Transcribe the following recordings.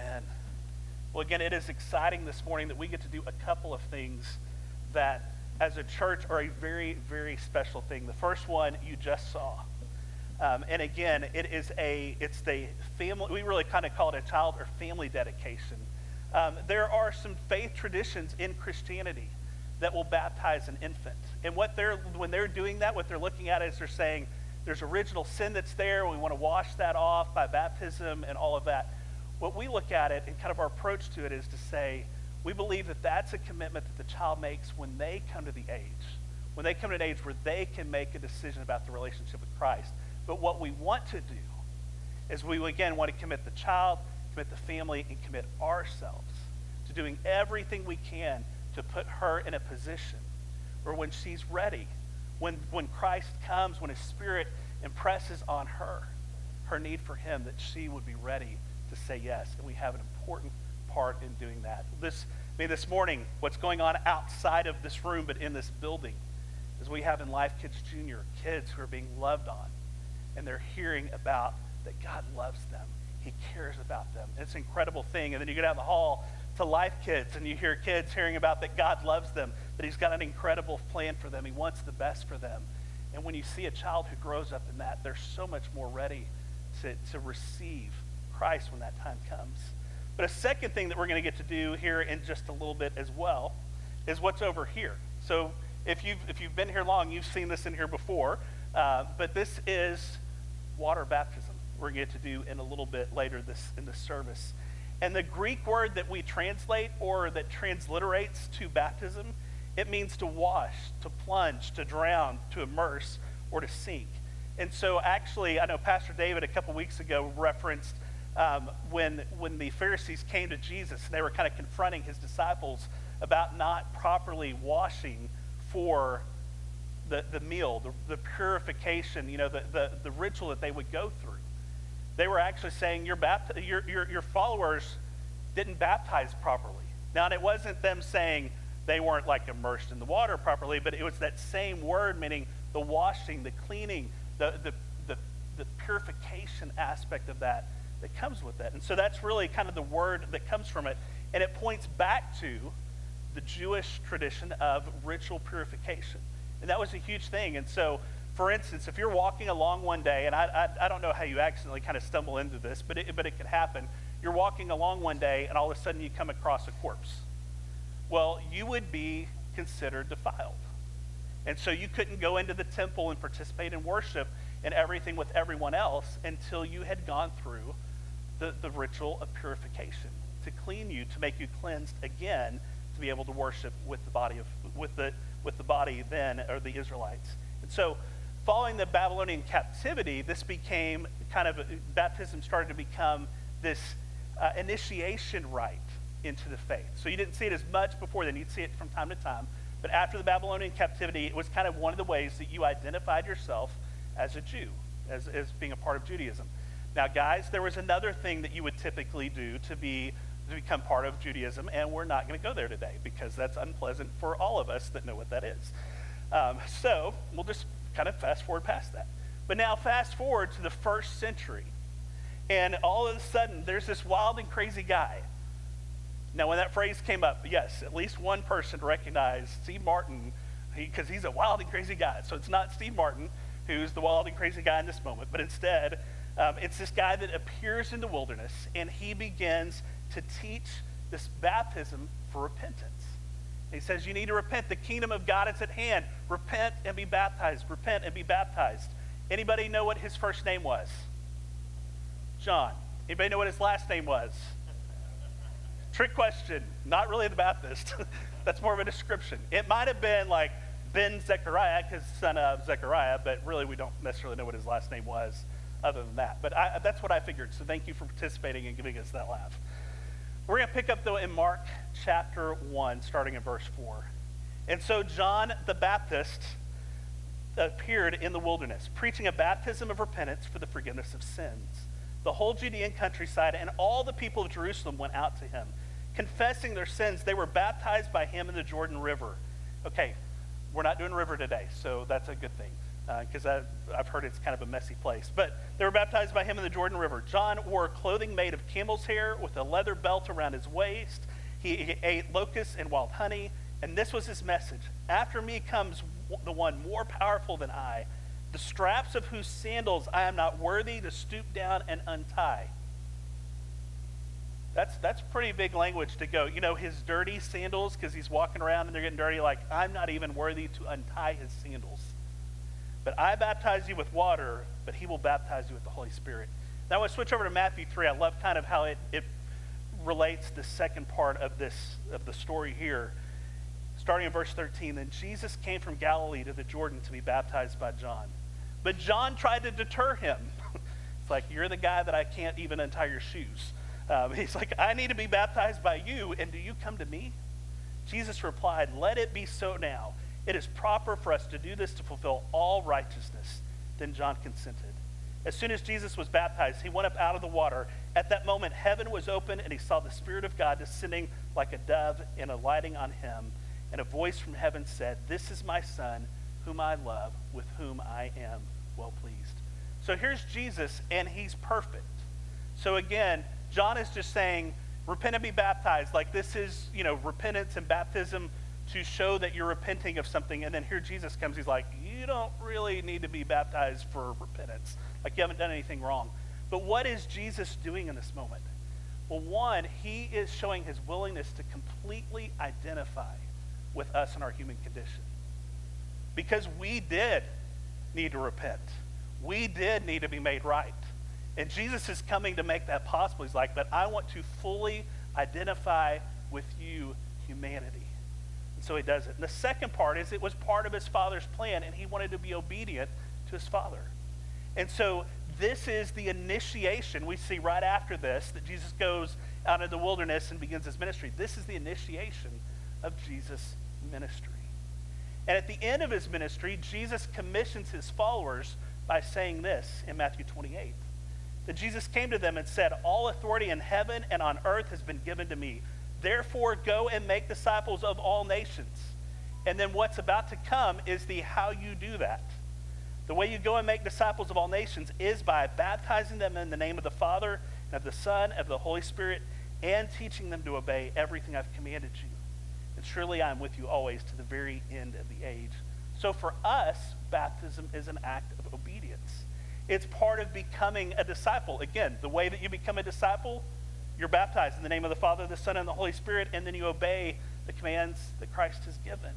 Amen. Well, again, it is exciting this morning that we get to do a couple of things that, as a church, are a very, very special thing. The first one you just saw. Um, and again, it is a, it's the family, we really kind of call it a child or family dedication. Um, there are some faith traditions in Christianity that will baptize an infant. And what they're, when they're doing that, what they're looking at is they're saying, there's original sin that's there. We want to wash that off by baptism and all of that. What we look at it and kind of our approach to it is to say, we believe that that's a commitment that the child makes when they come to the age, when they come to an age where they can make a decision about the relationship with Christ. But what we want to do is we, again, want to commit the child, commit the family, and commit ourselves to doing everything we can to put her in a position where when she's ready, when, when Christ comes, when his spirit impresses on her her need for him, that she would be ready say yes. And we have an important part in doing that. This, I mean, this morning, what's going on outside of this room but in this building is we have in Life Kids Junior kids who are being loved on. And they're hearing about that God loves them. He cares about them. It's an incredible thing. And then you get out the hall to Life Kids and you hear kids hearing about that God loves them, that He's got an incredible plan for them. He wants the best for them. And when you see a child who grows up in that, they're so much more ready to, to receive Christ when that time comes. But a second thing that we're going to get to do here in just a little bit as well is what's over here. So if you've, if you've been here long, you've seen this in here before. Uh, but this is water baptism we're going to get to do in a little bit later this, in the service. And the Greek word that we translate or that transliterates to baptism, it means to wash, to plunge, to drown, to immerse, or to sink. And so, actually, I know Pastor David a couple weeks ago referenced um, when, when the Pharisees came to Jesus and they were kind of confronting his disciples about not properly washing for the, the meal, the, the purification, you know, the, the, the ritual that they would go through. They were actually saying your, bapt- your, your, your followers didn't baptize properly. Now, it wasn't them saying they weren't like immersed in the water properly, but it was that same word meaning the washing, the cleaning, the, the, the, the purification aspect of that that comes with it. And so that's really kind of the word that comes from it. And it points back to the Jewish tradition of ritual purification. And that was a huge thing. And so for instance, if you're walking along one day, and I, I, I don't know how you accidentally kind of stumble into this, but it, but it could happen. You're walking along one day, and all of a sudden you come across a corpse. Well, you would be considered defiled. And so you couldn't go into the temple and participate in worship and everything with everyone else until you had gone through the, the ritual of purification to clean you, to make you cleansed again, to be able to worship with the body of with the with the body then or the Israelites. And so following the Babylonian captivity, this became kind of, baptism started to become this uh, initiation rite into the faith. So you didn't see it as much before then. You'd see it from time to time. But after the Babylonian captivity, it was kind of one of the ways that you identified yourself as a Jew, as, as being a part of Judaism. Now, guys, there was another thing that you would typically do to be to become part of Judaism, and we're not going to go there today because that's unpleasant for all of us that know what that is. Um, so we'll just kind of fast forward past that. But now, fast forward to the first century, and all of a sudden, there's this wild and crazy guy. Now, when that phrase came up, yes, at least one person recognized Steve Martin because he, he's a wild and crazy guy. So it's not Steve Martin who's the wild and crazy guy in this moment, but instead, um, it's this guy that appears in the wilderness and he begins to teach this baptism for repentance. He says, You need to repent. The kingdom of God is at hand. Repent and be baptized. Repent and be baptized. Anybody know what his first name was? John. Anybody know what his last name was? Trick question. Not really the Baptist. That's more of a description. It might have been like Ben Zechariah, because son of Zechariah, but really we don't necessarily know what his last name was other than that. But I, that's what I figured. So thank you for participating and giving us that laugh. We're going to pick up, though, in Mark chapter 1, starting in verse 4. And so John the Baptist appeared in the wilderness, preaching a baptism of repentance for the forgiveness of sins. The whole Judean countryside and all the people of Jerusalem went out to him. Confessing their sins, they were baptized by him in the Jordan River. Okay, we're not doing river today, so that's a good thing. Because uh, I've heard it's kind of a messy place. But they were baptized by him in the Jordan River. John wore clothing made of camel's hair with a leather belt around his waist. He, he ate locusts and wild honey. And this was his message After me comes the one more powerful than I, the straps of whose sandals I am not worthy to stoop down and untie. That's, that's pretty big language to go. You know, his dirty sandals, because he's walking around and they're getting dirty, like, I'm not even worthy to untie his sandals. But I baptize you with water, but he will baptize you with the Holy Spirit. Now I switch over to Matthew 3. I love kind of how it, it relates the second part of this of the story here. Starting in verse 13, then Jesus came from Galilee to the Jordan to be baptized by John. But John tried to deter him. it's like, you're the guy that I can't even untie your shoes. Um, he's like, I need to be baptized by you, and do you come to me? Jesus replied, Let it be so now. It is proper for us to do this to fulfill all righteousness. Then John consented. As soon as Jesus was baptized, he went up out of the water. At that moment, heaven was open, and he saw the Spirit of God descending like a dove and alighting on him. And a voice from heaven said, This is my Son, whom I love, with whom I am well pleased. So here's Jesus, and he's perfect. So again, John is just saying, Repent and be baptized. Like this is, you know, repentance and baptism to show that you're repenting of something. And then here Jesus comes, he's like, You don't really need to be baptized for repentance. Like you haven't done anything wrong. But what is Jesus doing in this moment? Well, one, he is showing his willingness to completely identify with us in our human condition. Because we did need to repent, we did need to be made right. And Jesus is coming to make that possible. He's like, but I want to fully identify with you, humanity. So he does it. And the second part is it was part of his father's plan, and he wanted to be obedient to his father. And so this is the initiation we see right after this that Jesus goes out in the wilderness and begins his ministry. This is the initiation of Jesus' ministry. And at the end of his ministry, Jesus commissions his followers by saying this in Matthew 28 that Jesus came to them and said, All authority in heaven and on earth has been given to me. Therefore, go and make disciples of all nations. And then what's about to come is the how you do that. The way you go and make disciples of all nations is by baptizing them in the name of the Father, and of the Son, and of the Holy Spirit, and teaching them to obey everything I've commanded you. And surely I am with you always to the very end of the age. So for us, baptism is an act of obedience. It's part of becoming a disciple. Again, the way that you become a disciple you're baptized in the name of the Father, the Son, and the Holy Spirit, and then you obey the commands that Christ has given.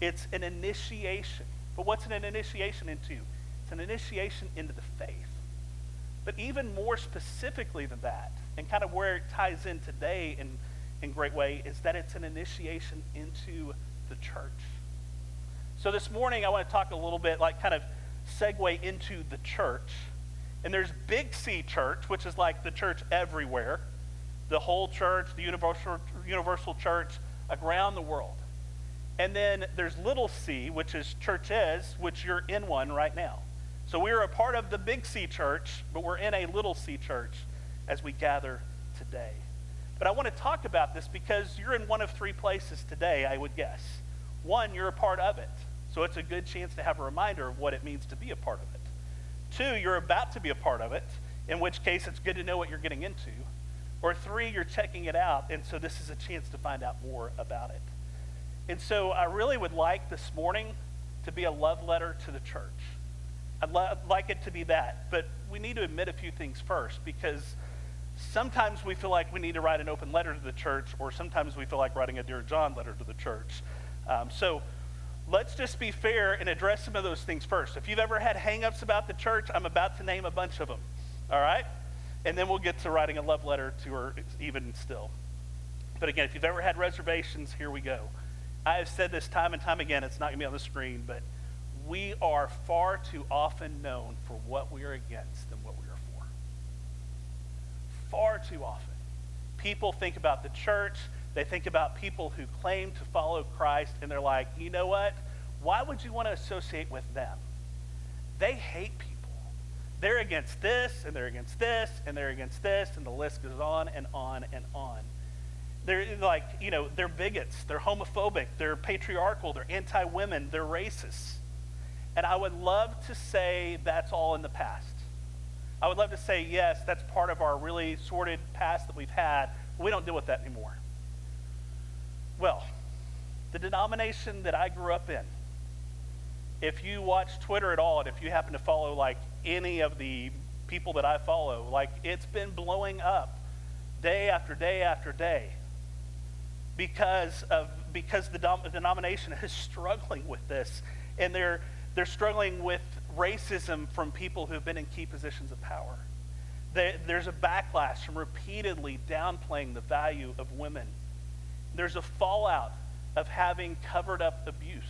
It's an initiation. But what's an initiation into? It's an initiation into the faith. But even more specifically than that, and kind of where it ties in today in, in great way, is that it's an initiation into the church. So this morning I want to talk a little bit, like kind of segue into the church. And there's Big C Church, which is like the church everywhere the whole church, the universal, universal church around the world. And then there's little c, which is churches, which you're in one right now. So we're a part of the big C church, but we're in a little c church as we gather today. But I want to talk about this because you're in one of three places today, I would guess. One, you're a part of it. So it's a good chance to have a reminder of what it means to be a part of it. Two, you're about to be a part of it, in which case it's good to know what you're getting into. Or three, you're checking it out, and so this is a chance to find out more about it. And so I really would like this morning to be a love letter to the church. I'd, lo- like it to be that, but we need to admit a few things first because sometimes we feel like we need to write an open letter to the church, or sometimes we feel like writing a Dear John letter to the church. Um, so let's just be fair and address some of those things first. If you've ever had hangups about the church, I'm about to name a bunch of them. All right? And then we'll get to writing a love letter to her even still. But again, if you've ever had reservations, here we go. I have said this time and time again, it's not going to be on the screen, but we are far too often known for what we are against than what we are for. Far too often. People think about the church, they think about people who claim to follow Christ, and they're like, you know what? Why would you want to associate with them? They hate people they're against this, and they're against this, and they're against this, and the list goes on and on and on. They're like, you know, they're bigots, they're homophobic, they're patriarchal, they're anti women, they're racist. And I would love to say that's all in the past. I would love to say, yes, that's part of our really sordid past that we've had. We don't deal with that anymore. Well, the denomination that I grew up in, if you watch Twitter at all, and if you happen to follow like any of the people that I follow, like it's been blowing up day after day after day because of because the denomination is struggling with this and they're they're struggling with racism from people who've been in key positions of power. They, there's a backlash from repeatedly downplaying the value of women. There's a fallout of having covered up abuse.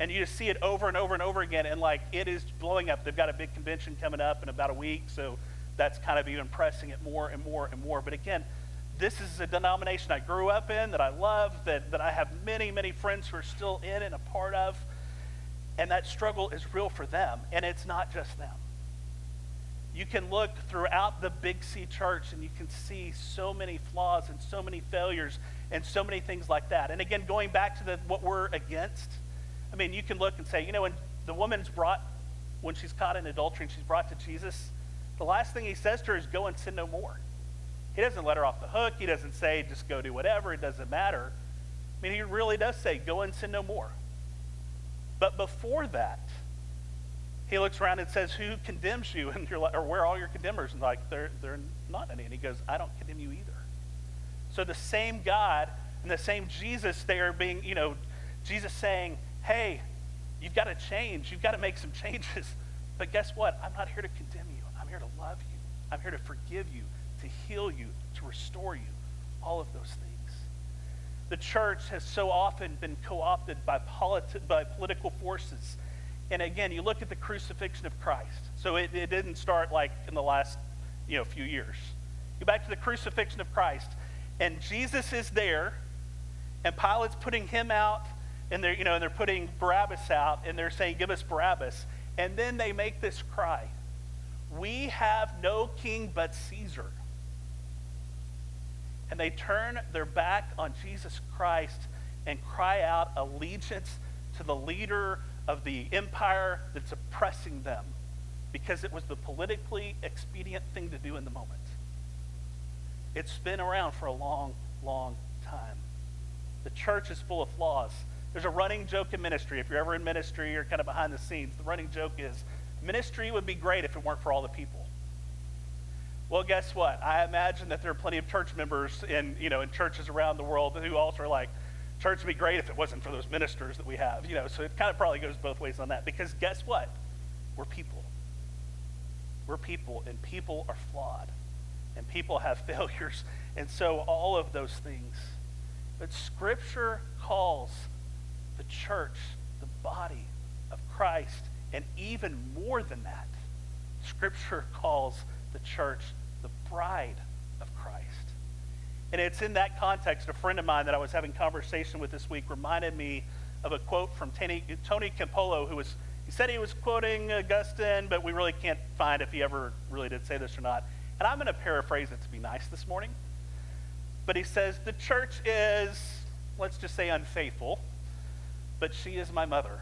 And you just see it over and over and over again, and like it is blowing up. They've got a big convention coming up in about a week, so that's kind of even pressing it more and more and more. But again, this is a denomination I grew up in, that I love, that, that I have many, many friends who are still in and a part of. And that struggle is real for them, and it's not just them. You can look throughout the Big C church and you can see so many flaws and so many failures and so many things like that. And again, going back to the, what we're against, I mean, you can look and say, you know, when the woman's brought, when she's caught in adultery and she's brought to Jesus, the last thing he says to her is, go and sin no more. He doesn't let her off the hook. He doesn't say, just go do whatever. It doesn't matter. I mean, he really does say, go and sin no more. But before that, he looks around and says, Who condemns you? And you're like, or where are all your condemners? And like, they're, they're not any. And he goes, I don't condemn you either. So the same God and the same Jesus, they are being, you know, Jesus saying, Hey, you've got to change. You've got to make some changes. But guess what? I'm not here to condemn you. I'm here to love you. I'm here to forgive you, to heal you, to restore you. All of those things the church has so often been co opted by, politi- by political forces. And again, you look at the crucifixion of Christ. So it, it didn't start like in the last you know, few years. Go back to the crucifixion of Christ. And Jesus is there, and Pilate's putting him out, and they're, you know, and they're putting Barabbas out, and they're saying, Give us Barabbas. And then they make this cry We have no king but Caesar and they turn their back on Jesus Christ and cry out allegiance to the leader of the empire that's oppressing them because it was the politically expedient thing to do in the moment. It's been around for a long, long time. The church is full of flaws. There's a running joke in ministry. If you're ever in ministry or kind of behind the scenes, the running joke is ministry would be great if it weren't for all the people. Well, guess what? I imagine that there are plenty of church members in, you know, in churches around the world who also are like, church would be great if it wasn't for those ministers that we have, you know. So it kind of probably goes both ways on that. Because guess what? We're people. We're people, and people are flawed, and people have failures, and so all of those things. But Scripture calls church the body of Christ, and even more than that, Scripture calls the church, the bride of Christ. And it's in that context, a friend of mine that I was having conversation with this week reminded me of a quote from Tony, Tony Campolo, who was, he said he was quoting Augustine, but we really can't find if he ever really did say this or not. And I'm going to paraphrase it to be nice this morning. But he says, the church is, let's just say, unfaithful, but she is my mother.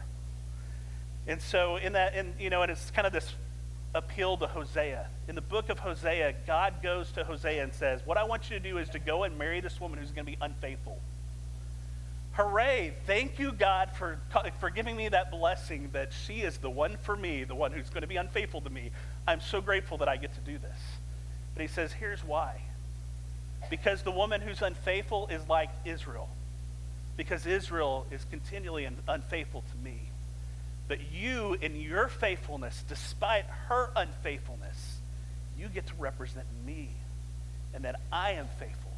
And so in that, in, you know, and it's kind of this appeal to Hosea. In the book of Hosea, God goes to Hosea and says, What I want you to do is to go and marry this woman who's going to be unfaithful. Hooray! Thank you, God, for, for giving me that blessing that she is the one for me, the one who's going to be unfaithful to me. I'm so grateful that I get to do this. But he says, Here's why. Because the woman who's unfaithful is like Israel. Because Israel is continually unfaithful to me. But you, in your faithfulness, despite her unfaithfulness, you get to represent me and that I am faithful.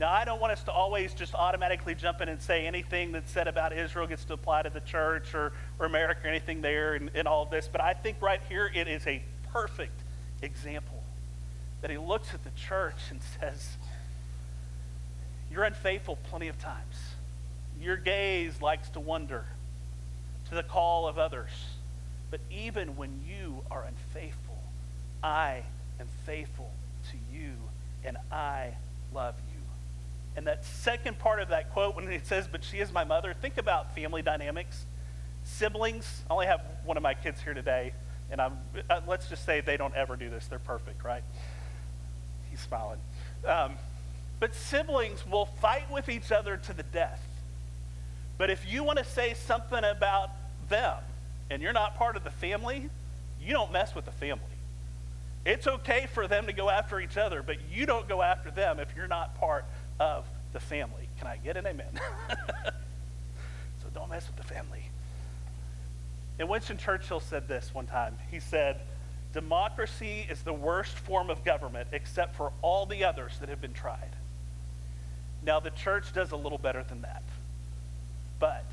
Now, I don't want us to always just automatically jump in and say anything that's said about Israel gets to apply to the church or, or America or anything there and, and all of this, but I think right here it is a perfect example that he looks at the church and says, You're unfaithful plenty of times. Your gaze likes to wander to the call of others. But even when you are unfaithful, I am faithful to you and I love you. And that second part of that quote, when it says, But she is my mother, think about family dynamics. Siblings, I only have one of my kids here today, and I'm, uh, let's just say they don't ever do this. They're perfect, right? He's smiling. Um, but siblings will fight with each other to the death. But if you want to say something about them and you're not part of the family, you don't mess with the family. It's okay for them to go after each other, but you don't go after them if you're not part of the family. Can I get an amen? so don't mess with the family. And Winston Churchill said this one time. He said, Democracy is the worst form of government except for all the others that have been tried. Now, the church does a little better than that. But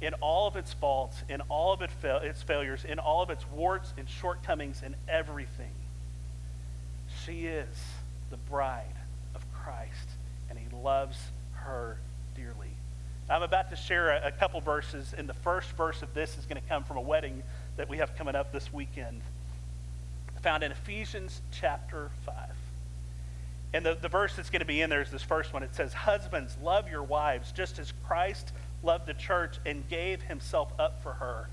in all of its faults, in all of its, failures, in all of its warts and shortcomings, in everything, she is the bride of Christ, and he loves her dearly. I'm about to share a, a couple verses, and the first verse of this is going to come from a wedding that we have coming up this weekend, found in Ephesians chapter 5. And the, the verse that's going to be in there is this first one. It says, Husbands, love your wives, just as Christ loved the church and gave himself up for her.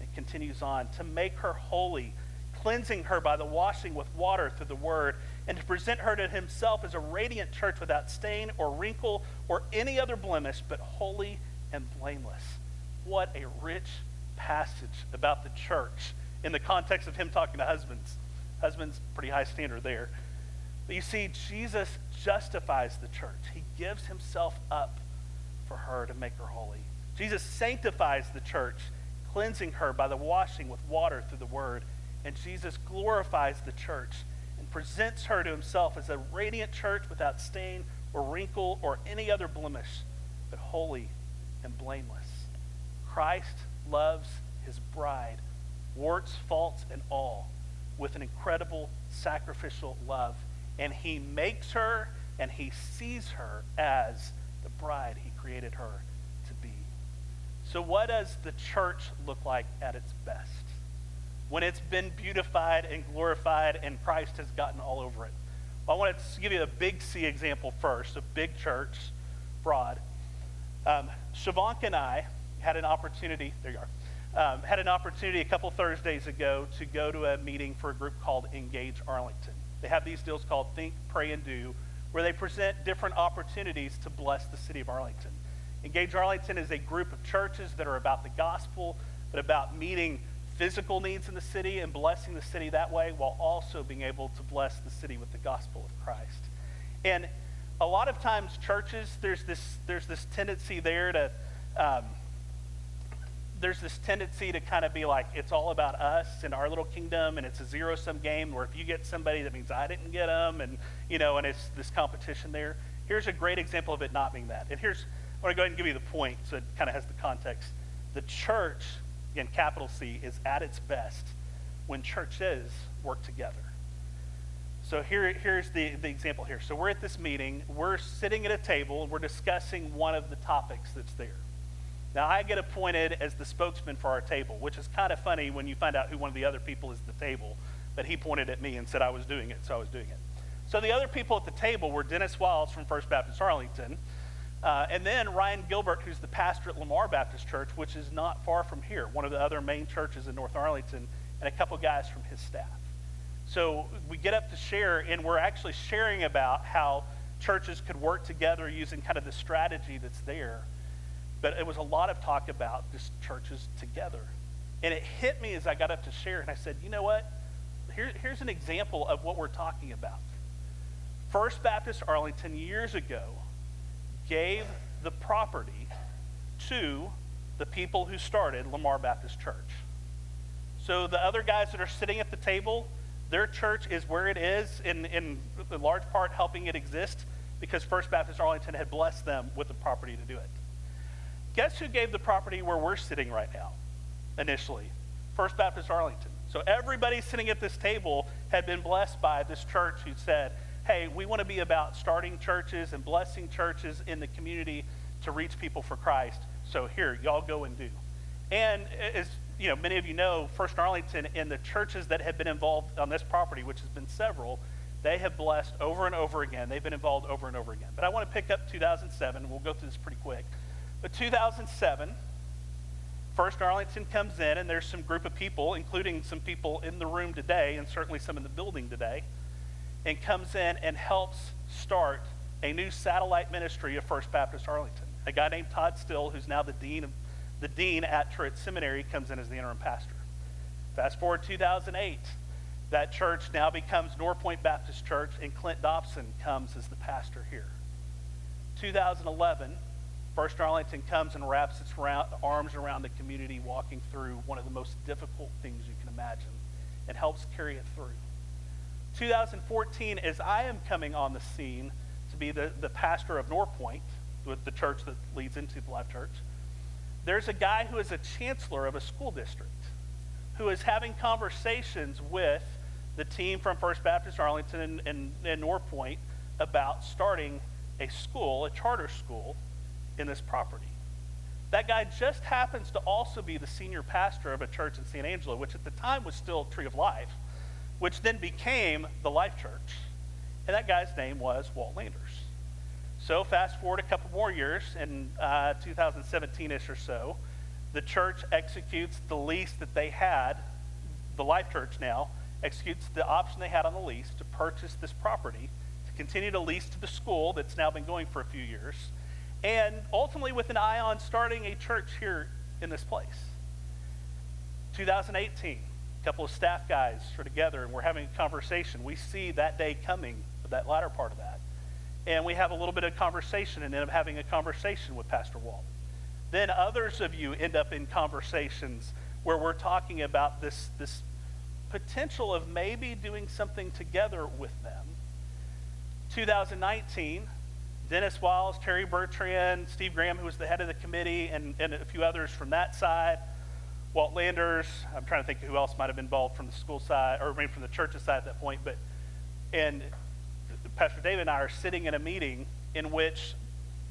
It continues on, to make her holy, cleansing her by the washing with water through the word, and to present her to himself as a radiant church without stain or wrinkle or any other blemish, but holy and blameless. What a rich passage about the church in the context of him talking to husbands. Husbands, pretty high standard there. But you see, Jesus justifies the church. He gives himself up for her to make her holy. Jesus sanctifies the church, cleansing her by the washing with water through the word. And Jesus glorifies the church and presents her to himself as a radiant church without stain or wrinkle or any other blemish, but holy and blameless. Christ loves his bride, warts, faults, and all, with an incredible sacrificial love and he makes her and he sees her as the bride he created her to be. So, what does the church look like at its best? When it's been beautified and glorified and Christ has gotten all over it. Well, I want to give you a big C example first, a big church, broad. Um, and I had an opportunity, there you are, um, had an opportunity a couple Thursdays ago to go to a meeting for a group called Engage Arlington. They have these deals called Think, Pray, and Do, where they present different opportunities to bless the city of Arlington. Engage Arlington is a group of churches that are about the gospel, but about meeting physical needs in the city and blessing the city that way while also being able to bless the city with the gospel of Christ. And a lot of times churches, there's this, there's this tendency there to um, there's this tendency to kind of be like it's all about us and our little kingdom and it's a zero sum game where if you get somebody that means i didn't get them and you know and it's this competition there. Here's a great example of it not being that. And here's i want to go ahead and give you the point so it kind of has the context. The church again capital c is at its best when churches work together. So here, here's the, the example here. So we're at this meeting we're sitting at a table we're discussing one of the topics that's there now, I get appointed as the spokesman for our table, which is kind of funny when you find out who one of the other people is at the table. But he pointed at me and said I was doing it, so I was doing it. So the other people at the table were Dennis Wiles from First Baptist Arlington, uh, and then Ryan Gilbert, who's the pastor at Lamar Baptist Church, which is not far from here, one of the other main churches in North Arlington, and a couple guys from his staff. So we get up to share, and we're actually sharing about how churches could work together using kind of the strategy that's there but it was a lot of talk about just churches together. And it hit me as I got up to share, and I said, you know what? Here, here's an example of what we're talking about. First Baptist Arlington years ago gave the property to the people who started Lamar Baptist Church. So the other guys that are sitting at the table, their church is where it is, in, in large part helping it exist because First Baptist Arlington had blessed them with the property to do it. Guess who gave the property where we're sitting right now, initially? First Baptist Arlington. So everybody sitting at this table had been blessed by this church who said, hey, we want to be about starting churches and blessing churches in the community to reach people for Christ. So here, y'all go and do. And as you know, many of you know, First Arlington and the churches that have been involved on this property, which has been several, they have blessed over and over again. They've been involved over and over again. But I want to pick up 2007. We'll go through this pretty quick. But 2007, First Arlington comes in, and there's some group of people, including some people in the room today, and certainly some in the building today, and comes in and helps start a new satellite ministry of First Baptist Arlington. A guy named Todd Still, who's now the dean of the dean at Truett Seminary, comes in as the interim pastor. Fast forward 2008, that church now becomes Northpoint Baptist Church, and Clint Dobson comes as the pastor here. 2011, First Arlington comes and wraps its arms around the community, walking through one of the most difficult things you can imagine, and helps carry it through. 2014, as I am coming on the scene to be the, the pastor of Northpoint, with the church that leads into the Life Church, there's a guy who is a chancellor of a school district who is having conversations with the team from First Baptist Arlington and, and, and Northpoint about starting a school, a charter school, in this property. That guy just happens to also be the senior pastor of a church in San Angelo, which at the time was still Tree of Life, which then became the Life Church. And that guy's name was Walt Landers. So, fast forward a couple more years, in uh, 2017 ish or so, the church executes the lease that they had, the Life Church now, executes the option they had on the lease to purchase this property, to continue to lease to the school that's now been going for a few years and ultimately with an eye on starting a church here in this place. 2018, a couple of staff guys are together and we're having a conversation. We see that day coming, that latter part of that. And we have a little bit of conversation and end up having a conversation with Pastor Walt. Then others of you end up in conversations where we're talking about this, this potential of maybe doing something together with them. 2019, Dennis Wiles, Terry Bertrand, Steve Graham, who was the head of the committee, and, and a few others from that side. Walt Landers, I'm trying to think who else might have been involved from the school side, or maybe from the church's side at that point. But and Pastor David and I are sitting in a meeting in which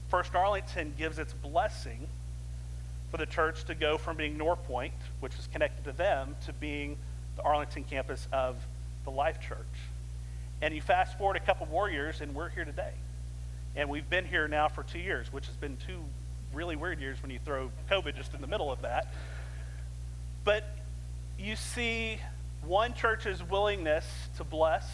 First Arlington gives its blessing for the church to go from being Northpoint, which is connected to them, to being the Arlington campus of the Life Church. And you fast forward a couple more years, and we're here today. And we've been here now for two years, which has been two really weird years when you throw COVID just in the middle of that. But you see one church's willingness to bless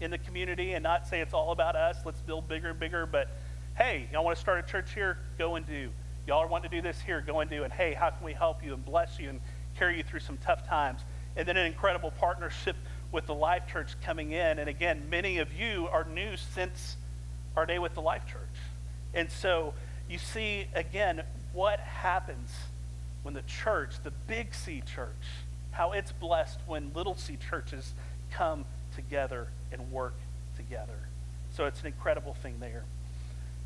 in the community and not say it's all about us, let's build bigger and bigger, but hey, y'all want to start a church here? Go and do. Y'all want to do this here? Go and do. And hey, how can we help you and bless you and carry you through some tough times? And then an incredible partnership with the Life Church coming in. And again, many of you are new since our day with the Life Church. And so you see, again, what happens when the church, the big C church, how it's blessed when little c churches come together and work together. So it's an incredible thing there.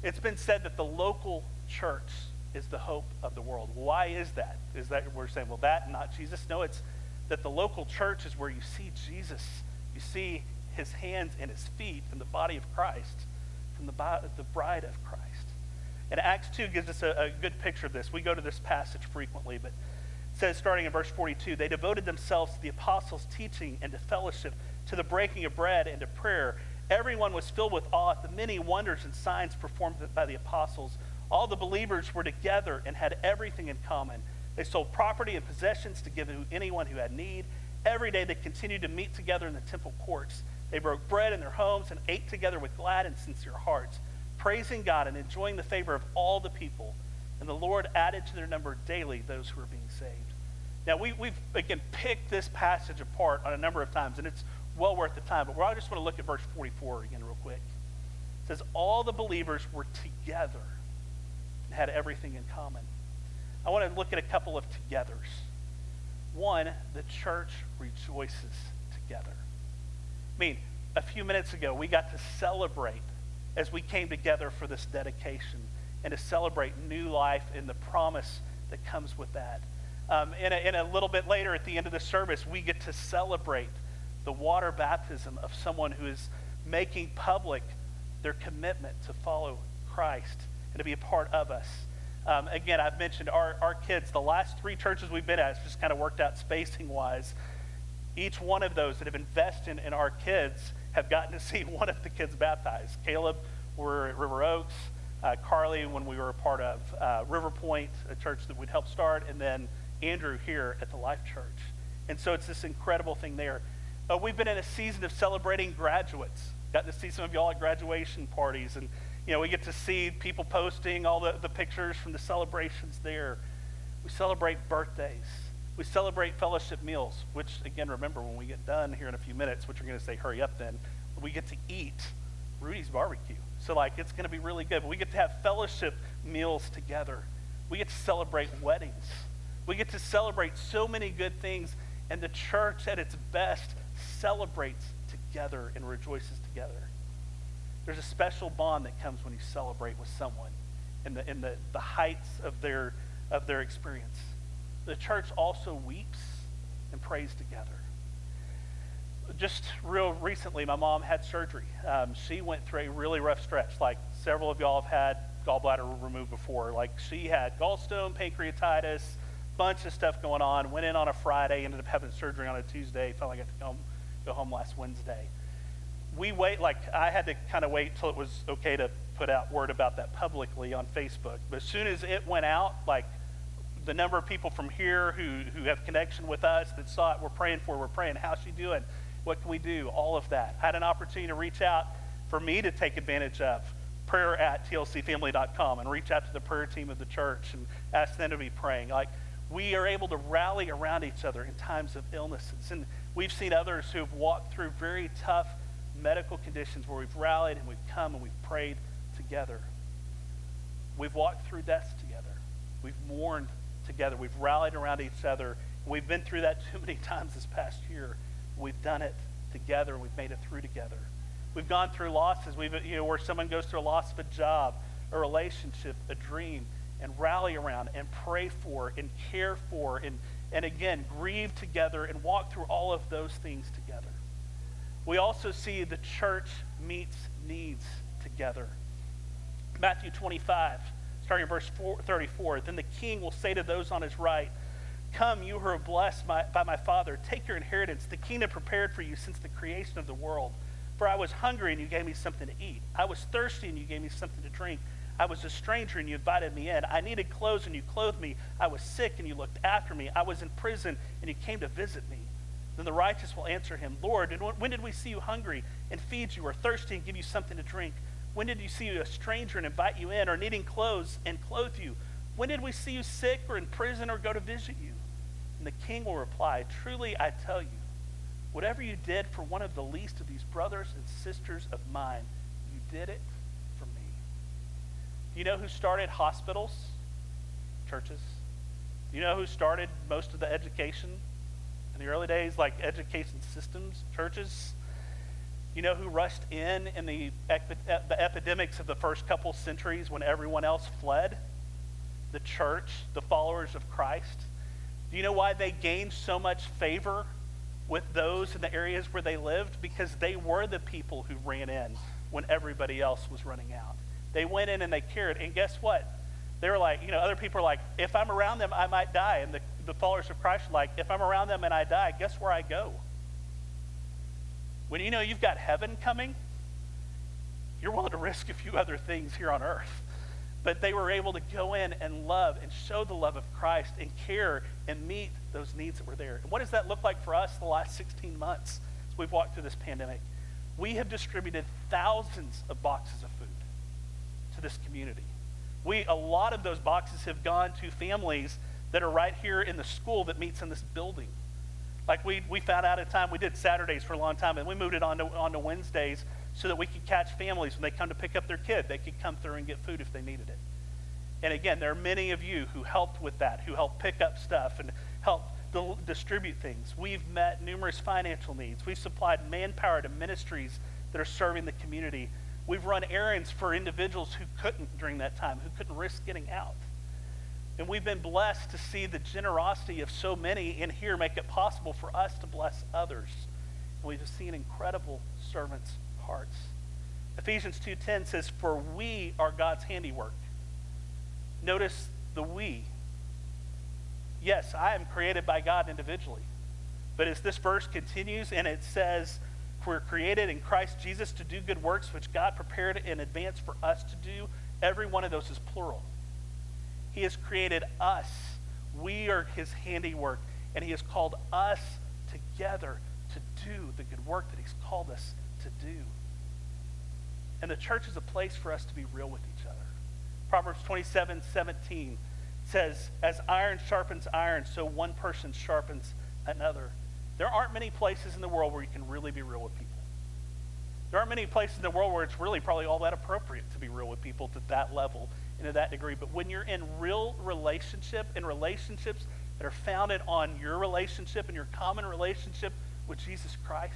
It's been said that the local church is the hope of the world. Why is that? Is that we're saying, well, that not Jesus? No, it's that the local church is where you see Jesus. You see his hands and his feet in the body of Christ from the, the bride of Christ. And Acts 2 gives us a, a good picture of this. We go to this passage frequently, but it says, starting in verse 42, they devoted themselves to the apostles' teaching and to fellowship, to the breaking of bread and to prayer. Everyone was filled with awe at the many wonders and signs performed by the apostles. All the believers were together and had everything in common. They sold property and possessions to give to anyone who had need. Every day they continued to meet together in the temple courts they broke bread in their homes and ate together with glad and sincere hearts, praising God and enjoying the favor of all the people. And the Lord added to their number daily those who were being saved. Now, we, we've, again, picked this passage apart on a number of times, and it's well worth the time. But I just want to look at verse 44 again, real quick. It says, All the believers were together and had everything in common. I want to look at a couple of togethers. One, the church rejoices together. I mean, a few minutes ago, we got to celebrate as we came together for this dedication and to celebrate new life and the promise that comes with that. Um, and, a, a little bit later at the end of the service, we get to celebrate the water baptism of someone who is making public their commitment to follow Christ and to be a part of us. Um, again, I've mentioned our, our kids, the last three churches we've been at, it's just kind of worked out spacing wise each one of those that have invested in, our kids have gotten to see one of the kids baptized. Caleb, we're at River Oaks. Uh, Carly, when we were a part of uh, River Point, a church that we'd helped start, and then Andrew here at the Life Church. And so it's this incredible thing there. Uh, we've been in a season of celebrating graduates. Got to see some of y'all at graduation parties. And, you know, we get to see people posting all the, the pictures from the celebrations there. We celebrate birthdays. We celebrate fellowship meals, which, again, remember when we get done here in a few minutes, which we're going to say, hurry up then, we get to eat Rudy's barbecue. So, like, it's going to be really good. We get to have fellowship meals together. We get to celebrate weddings. We get to celebrate so many good things. And the church, at its best, celebrates together and rejoices together. There's a special bond that comes when you celebrate with someone in the, in the, the heights of their, of their experience. The church also weeps and prays together. Just real recently, my mom had surgery. Um, she went through a really rough stretch. Like several of y'all have had gallbladder removed before. Like she had gallstone, pancreatitis, bunch of stuff going on. Went in on a Friday, ended up having surgery on a Tuesday. Finally got to come go home last Wednesday. We wait, like, I had to kind of wait till it was okay to put out word about that publicly on Facebook. But as soon as it went out, like, the number of people from here who, who have connection with us that saw it, we're praying for, we're praying, how's she doing? What can we do? All of that. I had an opportunity to reach out for me to take advantage of prayer at tlcfamily.com and reach out to the prayer team of the church and ask them to be praying. Like, we are able to rally around each other in times of illnesses. And We've seen others who have walked through very tough medical conditions where we've rallied and we've come and we've prayed together. We've walked through deaths together. We've mourned together. We've rallied around each other. We've been through that too many times this past year. We've done it together we've made it through together. We've gone through losses. We've, you know, where someone goes through a loss of a job, a relationship, a dream, and rally around and pray for and care for and and again grieve together and walk through all of those things together. We also see the church meets needs together. Matthew 25, starting in verse 34. Then the king will say to those on his right, Come, you who are blessed by, by my Father, take your inheritance, the kingdom prepared for you since the creation of the world. For I was hungry, and you gave me something to eat. I was thirsty, and you gave me something to drink. I was a stranger and you invited me in. I needed clothes and you clothed me. I was sick and you looked after me. I was in prison and you came to visit me. Then the righteous will answer him, Lord, when did we see you hungry and feed you, or thirsty and give you something to drink? When did you see a stranger and invite you in, or needing clothes and clothe you? When did we see you sick or in prison or go to visit you? And the king will reply, Truly I tell you, whatever you did for one of the least of these brothers and sisters of mine, you did it for me. Do you know who started hospitals? Churches. Do You know who started most of the education in the early days, like education systems? Churches. You know who rushed in in the, epi- the epidemics of the first couple centuries when everyone else fled? The church, the followers of Christ. Do you know why they gained so much favor with those in the areas where they lived? Because they were the people who ran in when everybody else was running out. They went in and they cared. And guess what? They were like, you know, other people are like, if I'm around them, I might die. And the, the followers of Christ are like, if I'm around them and I die, guess where I go? When you know you've got heaven coming, you're willing to risk a few other things here on earth. But they were able to go in and love and show the love of Christ and care and meet those needs that were there. And what does that look like for us the last 16 months as we've walked through this pandemic? We have distributed thousands of boxes of food to this community. We, a lot of those boxes have gone to families that are right here in the school that meets in this building. Like we, we found out at time, we did Saturdays for a long time, and we moved it on to, on to Wednesdays so that we could catch families when they come to pick up their kid. They could come through and get food if they needed it. And again, there are many of you who helped with that, who helped pick up stuff and help distribute things. We've met numerous financial needs. We've supplied manpower to ministries that are serving the community We've run errands for individuals who couldn't during that time, who couldn't risk getting out. And we've been blessed to see the generosity of so many in here make it possible for us to bless others. And we've seen incredible servants' hearts. Ephesians 2:10 says, "For we are God's handiwork." Notice the we. Yes, I am created by God individually. But as this verse continues and it says, we're created in Christ Jesus to do good works which God prepared in advance for us to do. Every one of those is plural. He has created us. We are his handiwork, and he has called us together to do the good work that he's called us to do. And the church is a place for us to be real with each other. Proverbs 27 17 says, As iron sharpens iron, so one person sharpens another. There aren't many places in the world where you can really be real with people. There aren't many places in the world where it's really probably all that appropriate to be real with people to that level and to that degree. But when you're in real relationship, in relationships that are founded on your relationship and your common relationship with Jesus Christ,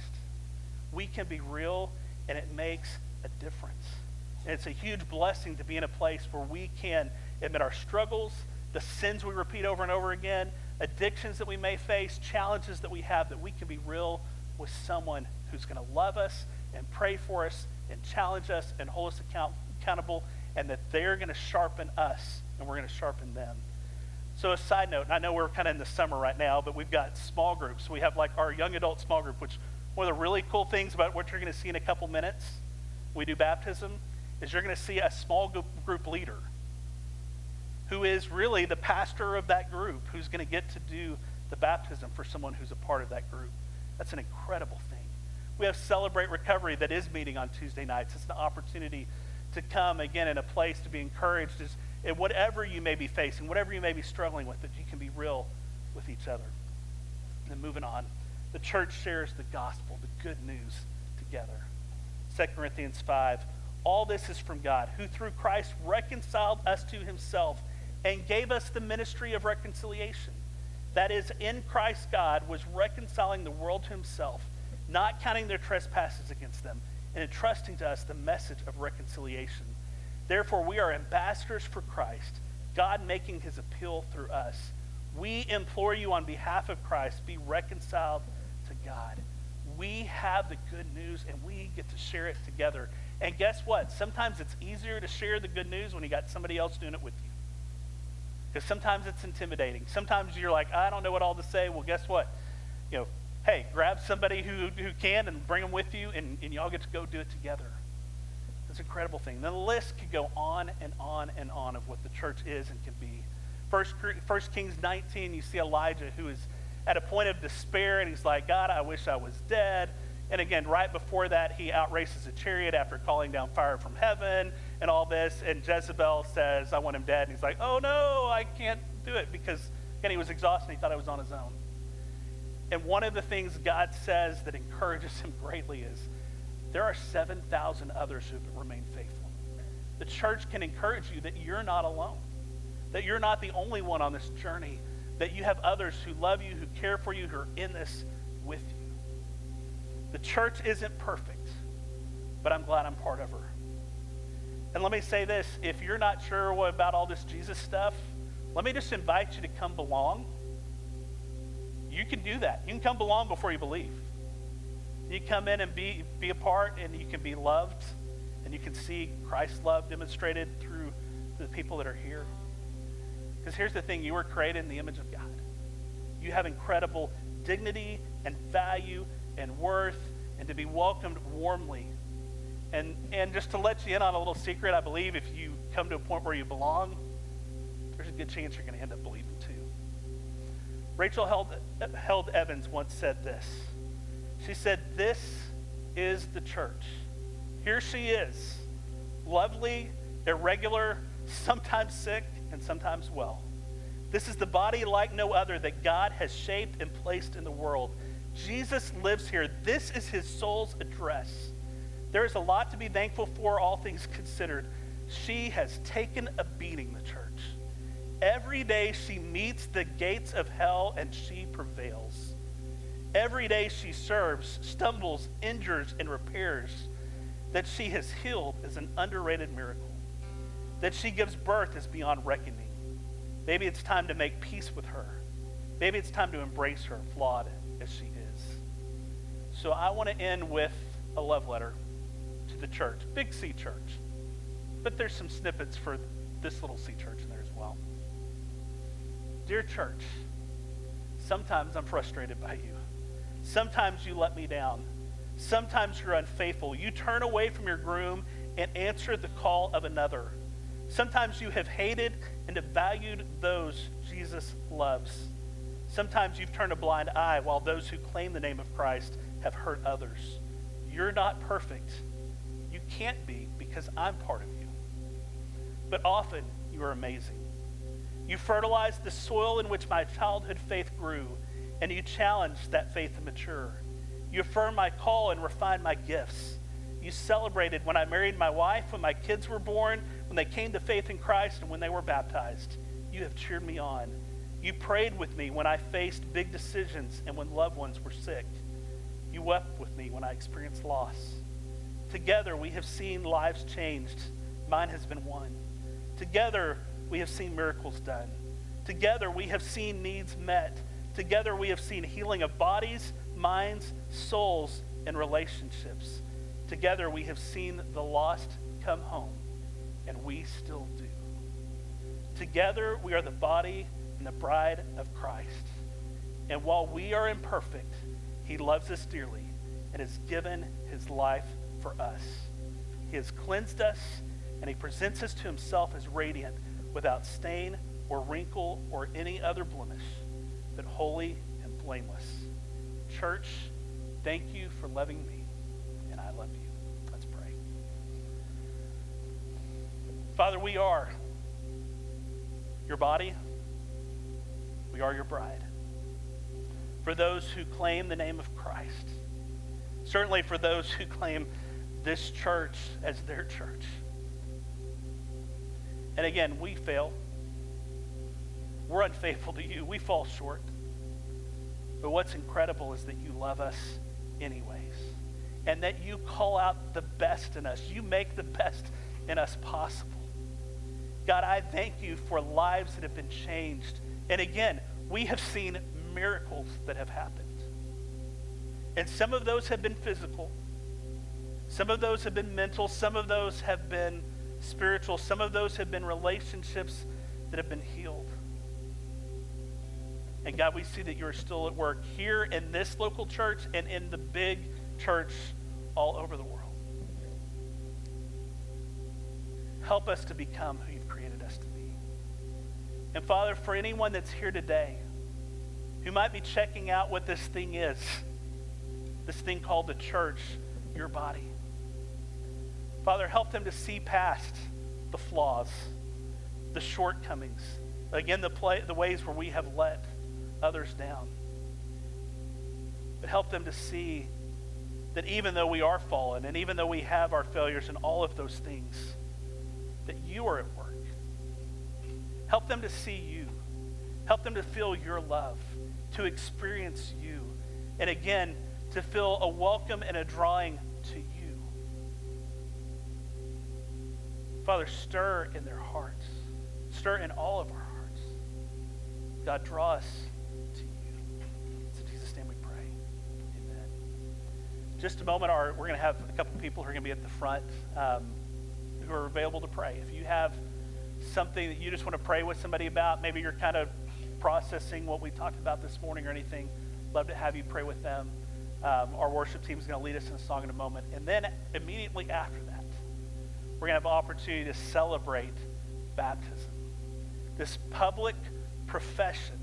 we can be real and it makes a difference. And it's a huge blessing to be in a place where we can admit our struggles, the sins we repeat over and over again, addictions that we may face, challenges that we have, that we can be real with someone who's going to love us and pray for us and challenge us and hold us account- accountable, and that they're going to sharpen us and we're going to sharpen them. So, a side note, I know we're kind of in the summer right now, but we've got small groups. We have like our young adult small group, which one of the really cool things about what you're going to see in a couple minutes, we do baptism, is you're going to see a small group leader who is really the pastor of that group who's going to get to do the baptism for someone who's a part of that group. That's an incredible thing. We have Celebrate Recovery that is meeting on Tuesday nights. It's an opportunity to come again in a place to be encouraged is in whatever you may be facing, whatever you may be struggling with, that you can be real with each other. And moving on, the church shares the gospel, the good news together. 2 Corinthians 5 All this is from God, who through Christ reconciled us to himself and gave us the ministry of reconciliation. That is, in Christ, God was reconciling the world to himself, not counting their trespasses against them, and entrusting to us the message of reconciliation. Therefore, we are ambassadors for Christ, God making his appeal through us. We implore you on behalf of Christ, be reconciled to God. We have the good news and we get to share it together. And guess what? Sometimes it's easier to share the good news when you got somebody else doing it with you. Because sometimes it's intimidating. Sometimes you're like, I don't know what all to say. Well, guess what? You know, hey, grab somebody who, who can and bring them with you, and, and y'all get to go do it together. It's an incredible thing. the list could go on and on and on of what the church is and can be. First, First Kings 19, you see Elijah who is at a point of despair, and he's like, God, I wish I was dead. And again, right before that, he outraces a chariot after calling down fire from heaven and all this. And Jezebel says, I want him dead. And he's like, oh no, I can't do it because, again, he was exhausted. He thought I was on his own. And one of the things God says that encourages him greatly is there are 7,000 others who remain faithful. The church can encourage you that you're not alone, that you're not the only one on this journey, that you have others who love you, who care for you, who are in this with you. The church isn't perfect, but I'm glad I'm part of her. And let me say this if you're not sure about all this Jesus stuff, let me just invite you to come belong. You can do that. You can come belong before you believe. You come in and be, be a part, and you can be loved, and you can see Christ's love demonstrated through the people that are here. Because here's the thing you were created in the image of God. You have incredible dignity and value and worth and to be welcomed warmly. And, and just to let you in on a little secret, I believe if you come to a point where you belong, there's a good chance you're going to end up believing. Rachel Held, Held Evans once said this. She said, This is the church. Here she is, lovely, irregular, sometimes sick, and sometimes well. This is the body like no other that God has shaped and placed in the world. Jesus lives here. This is his soul's address. There is a lot to be thankful for, all things considered. She has taken a beating, the church. Every day she meets the gates of hell and she prevails. Every day she serves, stumbles, injures, and repairs. That she has healed is an underrated miracle. That she gives birth is beyond reckoning. Maybe it's time to make peace with her. Maybe it's time to embrace her, flawed as she is. so I want to end with a love letter to the church, Big C Church. But there's some snippets for this little C Church Dear church, sometimes I'm frustrated by you. Sometimes you let me down. Sometimes you're unfaithful. You turn away from your groom and answer the call of another. Sometimes you have hated and devalued those Jesus loves. Sometimes you've turned a blind eye while those who claim the name of Christ have hurt others. You're not perfect. You can't be because I'm part of you. But often you are amazing. You fertilized the soil in which my childhood faith grew, and you challenged that faith to mature. You affirmed my call and refined my gifts. You celebrated when I married my wife, when my kids were born, when they came to faith in Christ, and when they were baptized. You have cheered me on. You prayed with me when I faced big decisions and when loved ones were sick. You wept with me when I experienced loss. Together, we have seen lives changed. Mine has been one. Together, we have seen miracles done. Together, we have seen needs met. Together, we have seen healing of bodies, minds, souls, and relationships. Together, we have seen the lost come home, and we still do. Together, we are the body and the bride of Christ. And while we are imperfect, he loves us dearly and has given his life for us. He has cleansed us and he presents us to himself as radiant, without stain or wrinkle or any other blemish, but holy and blameless. Church, thank you for loving me, and I love you. Let's pray. Father, we are your body, we are your bride. For those who claim the name of Christ, certainly for those who claim this church as their church. And again, we fail. We're unfaithful to you. We fall short. But what's incredible is that you love us anyways. And that you call out the best in us. You make the best in us possible. God, I thank you for lives that have been changed. And again, we have seen miracles that have happened. And some of those have been physical, some of those have been mental, some of those have been spiritual. Some of those have been relationships that have been healed. And God, we see that you're still at work here in this local church and in the big church all over the world. Help us to become who you've created us to be. And Father, for anyone that's here today who might be checking out what this thing is, this thing called the church, your body. Father, help them to see past the flaws, the shortcomings, again, the, play, the ways where we have let others down. But help them to see that even though we are fallen and even though we have our failures and all of those things, that you are at work. Help them to see you. Help them to feel your love, to experience you. And again, to feel a welcome and a drawing to you. Father, stir in their hearts. Stir in all of our hearts. God, draw us to you. It's in Jesus' name we pray. Amen. Just a moment, our, we're going to have a couple people who are going to be at the front um, who are available to pray. If you have something that you just want to pray with somebody about, maybe you're kind of processing what we talked about this morning or anything, love to have you pray with them. Um, our worship team is going to lead us in a song in a moment. And then immediately after that, we're going to have opportunity to celebrate baptism. This public profession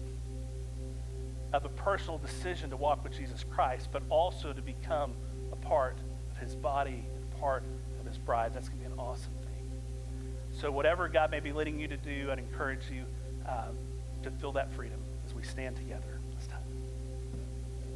of a personal decision to walk with Jesus Christ, but also to become a part of his body and part of his bride. That's going to be an awesome thing. So, whatever God may be leading you to do, I'd encourage you um, to feel that freedom as we stand together.